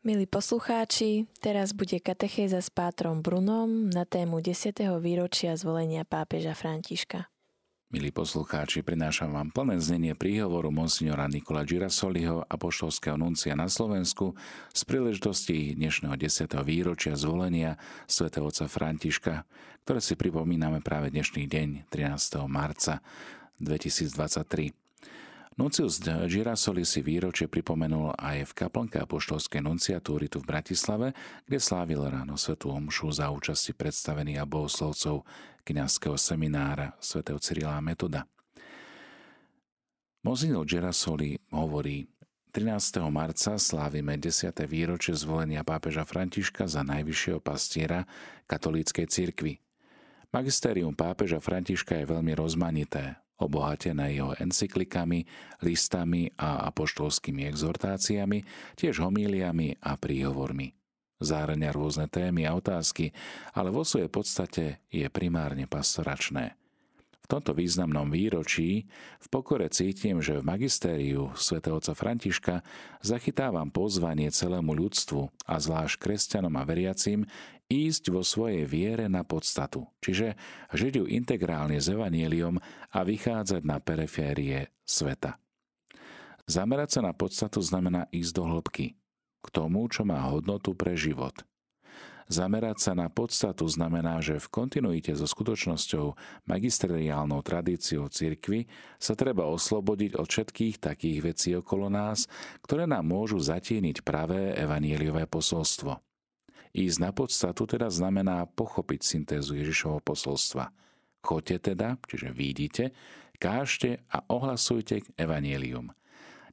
Milí poslucháči, teraz bude katechéza s pátrom Brunom na tému 10. výročia zvolenia pápeža Františka. Milí poslucháči, prinášam vám plné znenie príhovoru monsignora Nikola Girasoliho, apoštolského nuncia na Slovensku z príležitosti dnešného 10. výročia zvolenia svätého otca Františka, ktoré si pripomíname práve dnešný deň, 13. marca 2023. Nuncius Girasoli si výročie pripomenul aj v kaplnke apoštolskej nunciatúry tu v Bratislave, kde slávil ráno svetú omšu za účasti predstavených a bohoslovcov kniazského seminára svätého Cyrila Metoda. Monsignor Girasoli hovorí, 13. marca slávime 10. výročie zvolenia pápeža Františka za najvyššieho pastiera katolíckej cirkvi. Magisterium pápeža Františka je veľmi rozmanité, obohatené jeho encyklikami, listami a apoštolskými exhortáciami, tiež homíliami a príhovormi. Záhrania rôzne témy a otázky, ale vo svojej podstate je primárne pastoračné. Tomto významnom výročí v pokore cítim, že v magistériu svätého otca Františka zachytávam pozvanie celému ľudstvu a zvlášť kresťanom a veriacim ísť vo svojej viere na podstatu, čiže žiť ju integrálne s evanieliom a vychádzať na periférie sveta. Zamerať sa na podstatu znamená ísť do hĺbky, k tomu, čo má hodnotu pre život. Zamerať sa na podstatu znamená, že v kontinuite so skutočnosťou magisteriálnou tradíciou cirkvy sa treba oslobodiť od všetkých takých vecí okolo nás, ktoré nám môžu zatieniť pravé evanieliové posolstvo – Ísť na podstatu teda znamená pochopiť syntézu Ježišovho posolstva. Choďte teda, čiže vidíte, kážte a ohlasujte evanielium.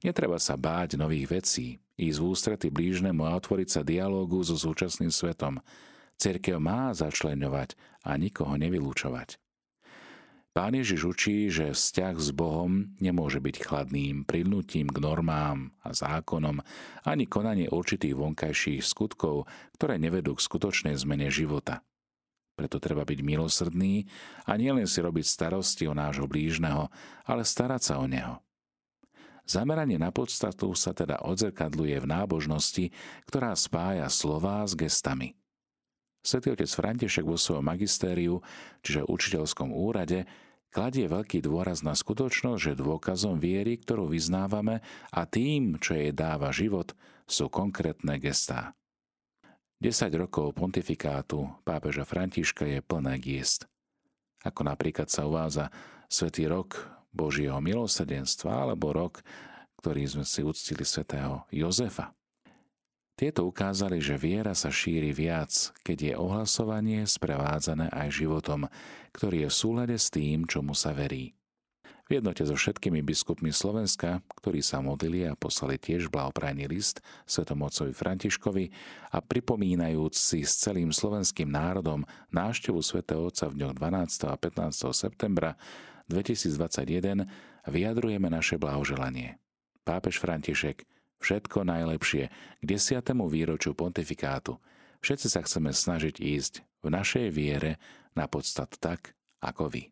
Netreba sa báť nových vecí, ísť v ústrety blížnemu a otvoriť sa dialógu so súčasným svetom. Cirkev má začleňovať a nikoho nevylúčovať. Pán Ježiš učí, že vzťah s Bohom nemôže byť chladným prilnutím k normám a zákonom ani konanie určitých vonkajších skutkov, ktoré nevedú k skutočnej zmene života. Preto treba byť milosrdný a nielen si robiť starosti o nášho blížneho, ale starať sa o neho. Zameranie na podstatu sa teda odzrkadluje v nábožnosti, ktorá spája slová s gestami. Svetý otec František vo svojom magistériu, čiže učiteľskom úrade, kladie veľký dôraz na skutočnosť, že dôkazom viery, ktorú vyznávame a tým, čo jej dáva život, sú konkrétne gestá. 10 rokov pontifikátu pápeža Františka je plné giest. Ako napríklad sa uvádza Svetý rok Božieho milosrdenstva alebo rok, ktorý sme si uctili svätého Jozefa. Tieto ukázali, že viera sa šíri viac, keď je ohlasovanie sprevádzané aj životom, ktorý je v súlade s tým, čomu sa verí. V jednote so všetkými biskupmi Slovenska, ktorí sa modlili a poslali tiež blahoprajný list svetom otcovi Františkovi a pripomínajúc si s celým slovenským národom návštevu svätého Otca v dňoch 12. a 15. septembra 2021, vyjadrujeme naše blahoželanie. Pápež František Všetko najlepšie k desiatému výročiu pontifikátu. Všetci sa chceme snažiť ísť v našej viere na podstat tak, ako vy.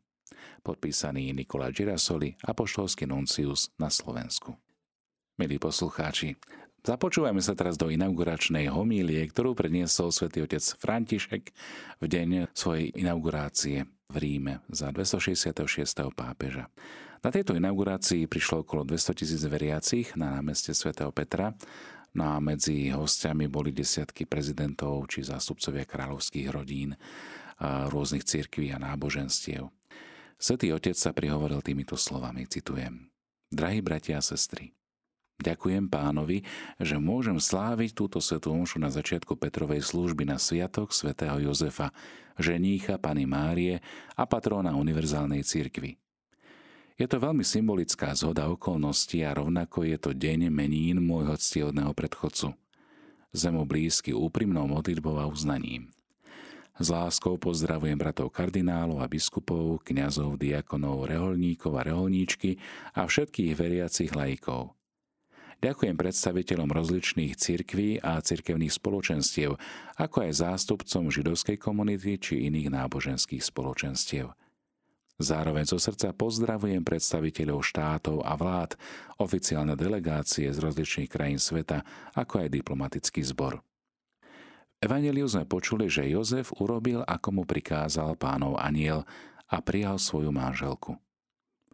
Podpísaný Nikola Girasoli, apoštolský nuncius na Slovensku. Milí poslucháči, započúvajme sa teraz do inauguračnej homílie, ktorú predniesol svätý otec František v deň svojej inaugurácie v Ríme za 266. pápeža. Na tejto inaugurácii prišlo okolo 200 tisíc veriacich na námeste svätého Petra, no a medzi hostiami boli desiatky prezidentov či zástupcovia kráľovských rodín, rôznych cirkví a náboženstiev. Svetý otec sa prihovoril týmito slovami, citujem. Drahí bratia a sestry, Ďakujem pánovi, že môžem sláviť túto svetú omšu na začiatku Petrovej služby na Sviatok svätého Jozefa, ženícha Pany Márie a patróna Univerzálnej cirkvi. Je to veľmi symbolická zhoda okolností a rovnako je to deň menín môjho ctihodného predchodcu. Zemu blízky úprimnou modlitbou a uznaním. S láskou pozdravujem bratov kardinálov a biskupov, kňazov, diakonov, reholníkov a reholníčky a všetkých veriacich laikov. Ďakujem predstaviteľom rozličných cirkví a cirkevných spoločenstiev, ako aj zástupcom židovskej komunity či iných náboženských spoločenstiev – Zároveň zo srdca pozdravujem predstaviteľov štátov a vlád, oficiálne delegácie z rozličných krajín sveta, ako aj diplomatický zbor. V Evangeliu sme počuli, že Jozef urobil, ako mu prikázal pánov aniel a prijal svoju manželku.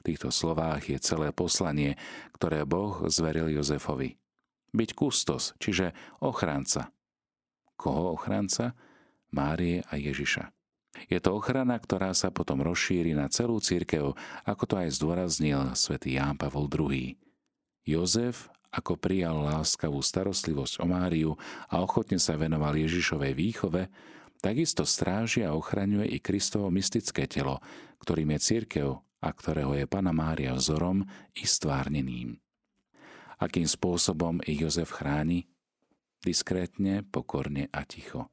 V týchto slovách je celé poslanie, ktoré Boh zveril Jozefovi. Byť kustos, čiže ochranca. Koho ochranca? Márie a Ježiša. Je to ochrana, ktorá sa potom rozšíri na celú církev, ako to aj zdôraznil svätý Ján Pavol II. Jozef, ako prijal láskavú starostlivosť o Máriu a ochotne sa venoval Ježišovej výchove, takisto stráži a ochraňuje i Kristovo mystické telo, ktorým je církev a ktorého je Pana Mária vzorom i stvárneným. Akým spôsobom ich Jozef chráni? Diskrétne, pokorne a ticho.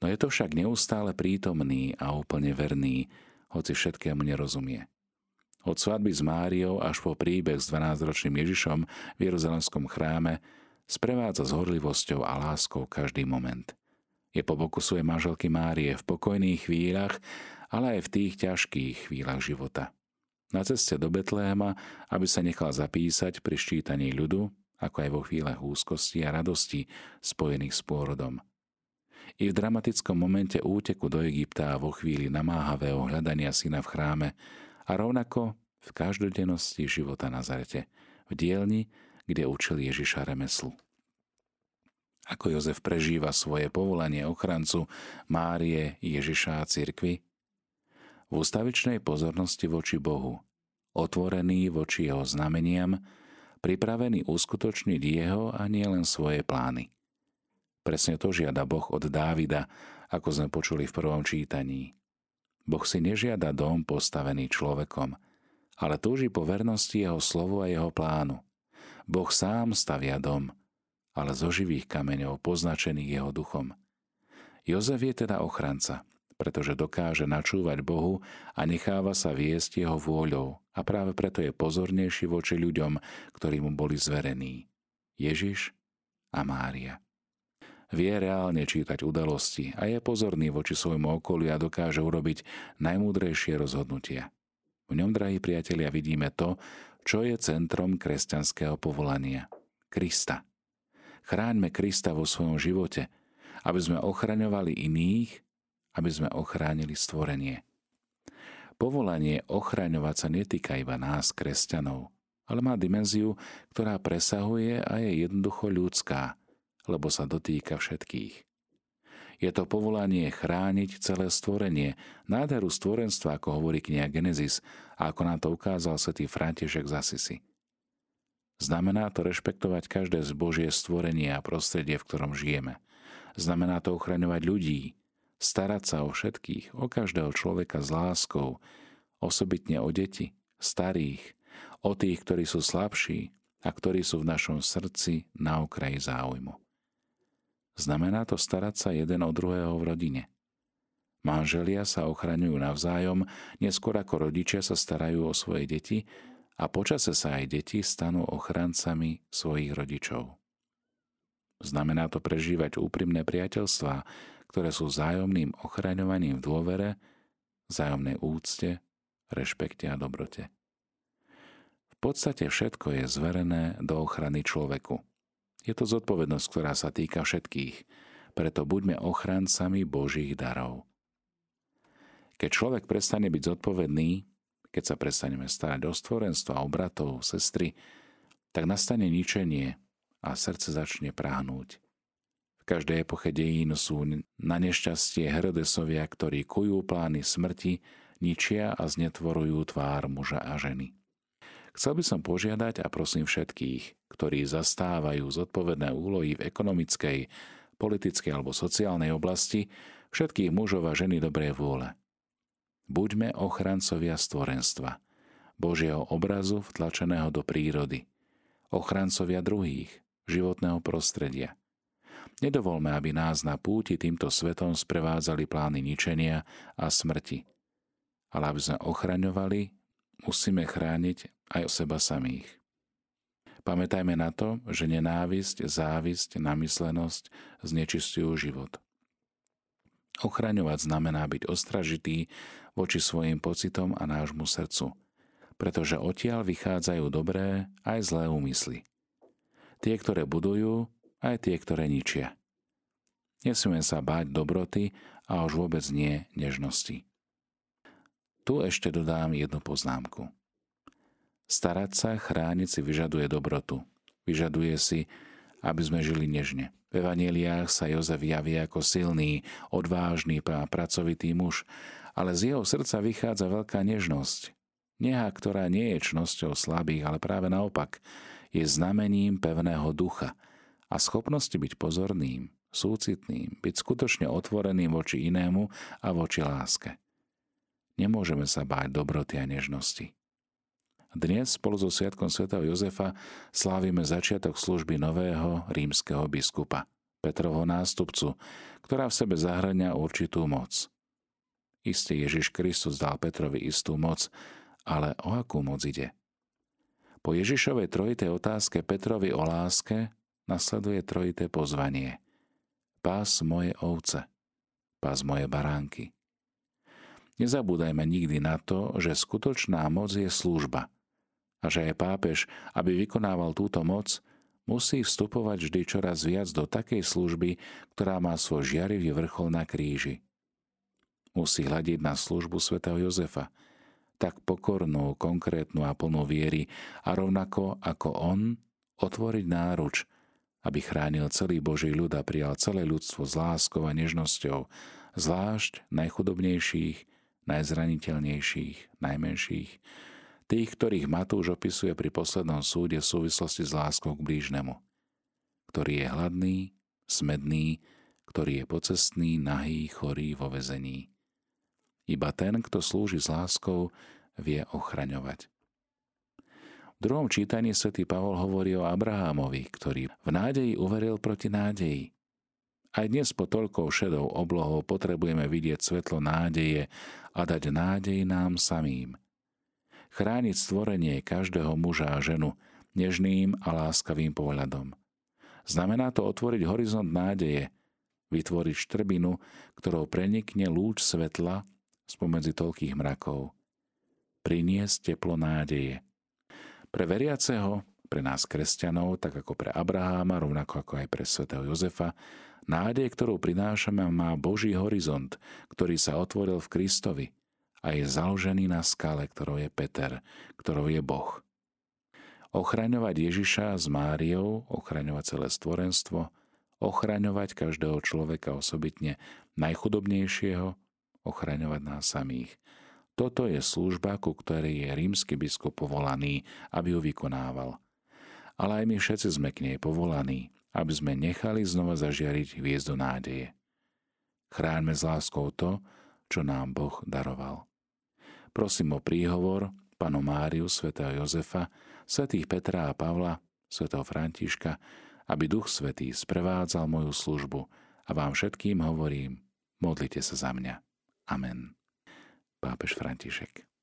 No je to však neustále prítomný a úplne verný, hoci všetkému nerozumie. Od svadby s Máriou až po príbeh s 12-ročným Ježišom v Jeruzalemskom chráme sprevádza s horlivosťou a láskou každý moment. Je po boku svojej manželky Márie v pokojných chvíľach, ale aj v tých ťažkých chvíľach života. Na ceste do Betléma, aby sa nechal zapísať pri ščítaní ľudu, ako aj vo chvíľach úzkosti a radosti spojených s pôrodom – i v dramatickom momente úteku do Egypta a vo chvíli namáhavého hľadania syna v chráme a rovnako v každodennosti života na Zarete, v dielni, kde učil Ježiša remeslu. Ako Jozef prežíva svoje povolanie ochrancu Márie, Ježiša a cirkvi? V ústavičnej pozornosti voči Bohu, otvorený voči jeho znameniam, pripravený uskutočniť jeho a nielen svoje plány – Presne to žiada Boh od Dávida, ako sme počuli v prvom čítaní. Boh si nežiada dom postavený človekom, ale túži po vernosti jeho slovu a jeho plánu. Boh sám stavia dom, ale zo živých kameňov poznačených jeho duchom. Jozef je teda ochranca, pretože dokáže načúvať Bohu a necháva sa viesť jeho vôľou a práve preto je pozornejší voči ľuďom, ktorí mu boli zverení. Ježiš a Mária vie reálne čítať udalosti a je pozorný voči svojmu okoliu a dokáže urobiť najmúdrejšie rozhodnutia. V ňom, drahí priatelia, vidíme to, čo je centrom kresťanského povolania. Krista. Chráňme Krista vo svojom živote, aby sme ochraňovali iných, aby sme ochránili stvorenie. Povolanie ochraňovať sa netýka iba nás, kresťanov, ale má dimenziu, ktorá presahuje a je jednoducho ľudská – lebo sa dotýka všetkých. Je to povolanie chrániť celé stvorenie, nádheru stvorenstva, ako hovorí kniha Genesis a ako nám to ukázal svätý František z Asisi. Znamená to rešpektovať každé zbožie stvorenie a prostredie, v ktorom žijeme. Znamená to ochraňovať ľudí, starať sa o všetkých, o každého človeka s láskou, osobitne o deti, starých, o tých, ktorí sú slabší a ktorí sú v našom srdci na okraji záujmu. Znamená to starať sa jeden o druhého v rodine. Manželia sa ochraňujú navzájom, neskôr ako rodičia sa starajú o svoje deti a počase sa aj deti stanú ochrancami svojich rodičov. Znamená to prežívať úprimné priateľstvá, ktoré sú vzájomným ochraňovaním v dôvere, vzájomnej úcte, rešpekte a dobrote. V podstate všetko je zverené do ochrany človeku – je to zodpovednosť, ktorá sa týka všetkých, preto buďme ochrancami Božích darov. Keď človek prestane byť zodpovedný, keď sa prestaneme starať o stvorenstvo a o bratov, sestry, tak nastane ničenie a srdce začne prahnúť. Každej epoche dejín sú na nešťastie Herodesovia, ktorí kujú plány smrti, ničia a znetvorujú tvár muža a ženy. Chcel by som požiadať a prosím všetkých, ktorí zastávajú zodpovedné úlohy v ekonomickej, politickej alebo sociálnej oblasti, všetkých mužov a ženy dobrej vôle. Buďme ochrancovia stvorenstva, Božieho obrazu vtlačeného do prírody, ochrancovia druhých, životného prostredia. Nedovolme, aby nás na púti týmto svetom sprevádzali plány ničenia a smrti, ale aby sme ochraňovali musíme chrániť aj seba samých. Pamätajme na to, že nenávisť, závisť, namyslenosť znečistujú život. Ochraňovať znamená byť ostražitý voči svojim pocitom a nášmu srdcu, pretože odtiaľ vychádzajú dobré aj zlé úmysly. Tie, ktoré budujú, aj tie, ktoré ničia. Nesmieme sa báť dobroty a už vôbec nie nežnosti. Tu ešte dodám jednu poznámku. Starať sa, chrániť si vyžaduje dobrotu. Vyžaduje si, aby sme žili nežne. V evaneliách sa Jozef javí ako silný, odvážny a pracovitý muž, ale z jeho srdca vychádza veľká nežnosť. Neha, ktorá nie je čnosťou slabých, ale práve naopak, je znamením pevného ducha a schopnosti byť pozorným, súcitným, byť skutočne otvoreným voči inému a voči láske. Nemôžeme sa báť dobroty a nežnosti. Dnes spolu so Sviatkom svätého Jozefa slávime začiatok služby nového rímskeho biskupa, Petrovho nástupcu, ktorá v sebe zahrania určitú moc. Isté Ježiš Kristus dal Petrovi istú moc, ale o akú moc ide? Po Ježišovej trojitej otázke Petrovi o láske nasleduje trojité pozvanie. Pás moje ovce, pás moje baránky. Nezabúdajme nikdy na to, že skutočná moc je služba – a že aj pápež, aby vykonával túto moc, musí vstupovať vždy čoraz viac do takej služby, ktorá má svoj žiarivý vrchol na kríži. Musí hľadiť na službu svätého Jozefa, tak pokornú, konkrétnu a plnú viery a rovnako ako on otvoriť náruč, aby chránil celý Boží ľud a prijal celé ľudstvo s láskou a nežnosťou, zvlášť najchudobnejších, najzraniteľnejších, najmenších, Tých, ktorých Matúš opisuje pri poslednom súde v súvislosti s láskou k blížnemu. Ktorý je hladný, smedný, ktorý je pocestný, nahý, chorý, vo vezení. Iba ten, kto slúži s láskou, vie ochraňovať. V druhom čítaní svätý Pavol hovorí o Abrahámovi, ktorý v nádeji uveril proti nádeji. Aj dnes po toľkou šedou oblohou potrebujeme vidieť svetlo nádeje a dať nádej nám samým – chrániť stvorenie každého muža a ženu nežným a láskavým pohľadom. Znamená to otvoriť horizont nádeje, vytvoriť štrbinu, ktorou prenikne lúč svetla spomedzi toľkých mrakov. Priniesť teplo nádeje. Pre veriaceho, pre nás kresťanov, tak ako pre Abraháma, rovnako ako aj pre svätého Jozefa, nádej, ktorú prinášame, má Boží horizont, ktorý sa otvoril v Kristovi – a je založený na skale, ktorou je Peter, ktorou je Boh. Ochraňovať Ježiša s Máriou, ochraňovať celé stvorenstvo, ochraňovať každého človeka osobitne najchudobnejšieho, ochraňovať nás samých. Toto je služba, ku ktorej je rímsky biskup povolaný, aby ju vykonával. Ale aj my všetci sme k nej povolaní, aby sme nechali znova zažiariť hviezdu nádeje. Chráňme s láskou to, čo nám Boh daroval. Prosím o príhovor panu Máriu, svätého Jozefa, svätých Petra a Pavla, svätého Františka, aby Duch Svetý sprevádzal moju službu a vám všetkým hovorím, modlite sa za mňa. Amen. Pápež František.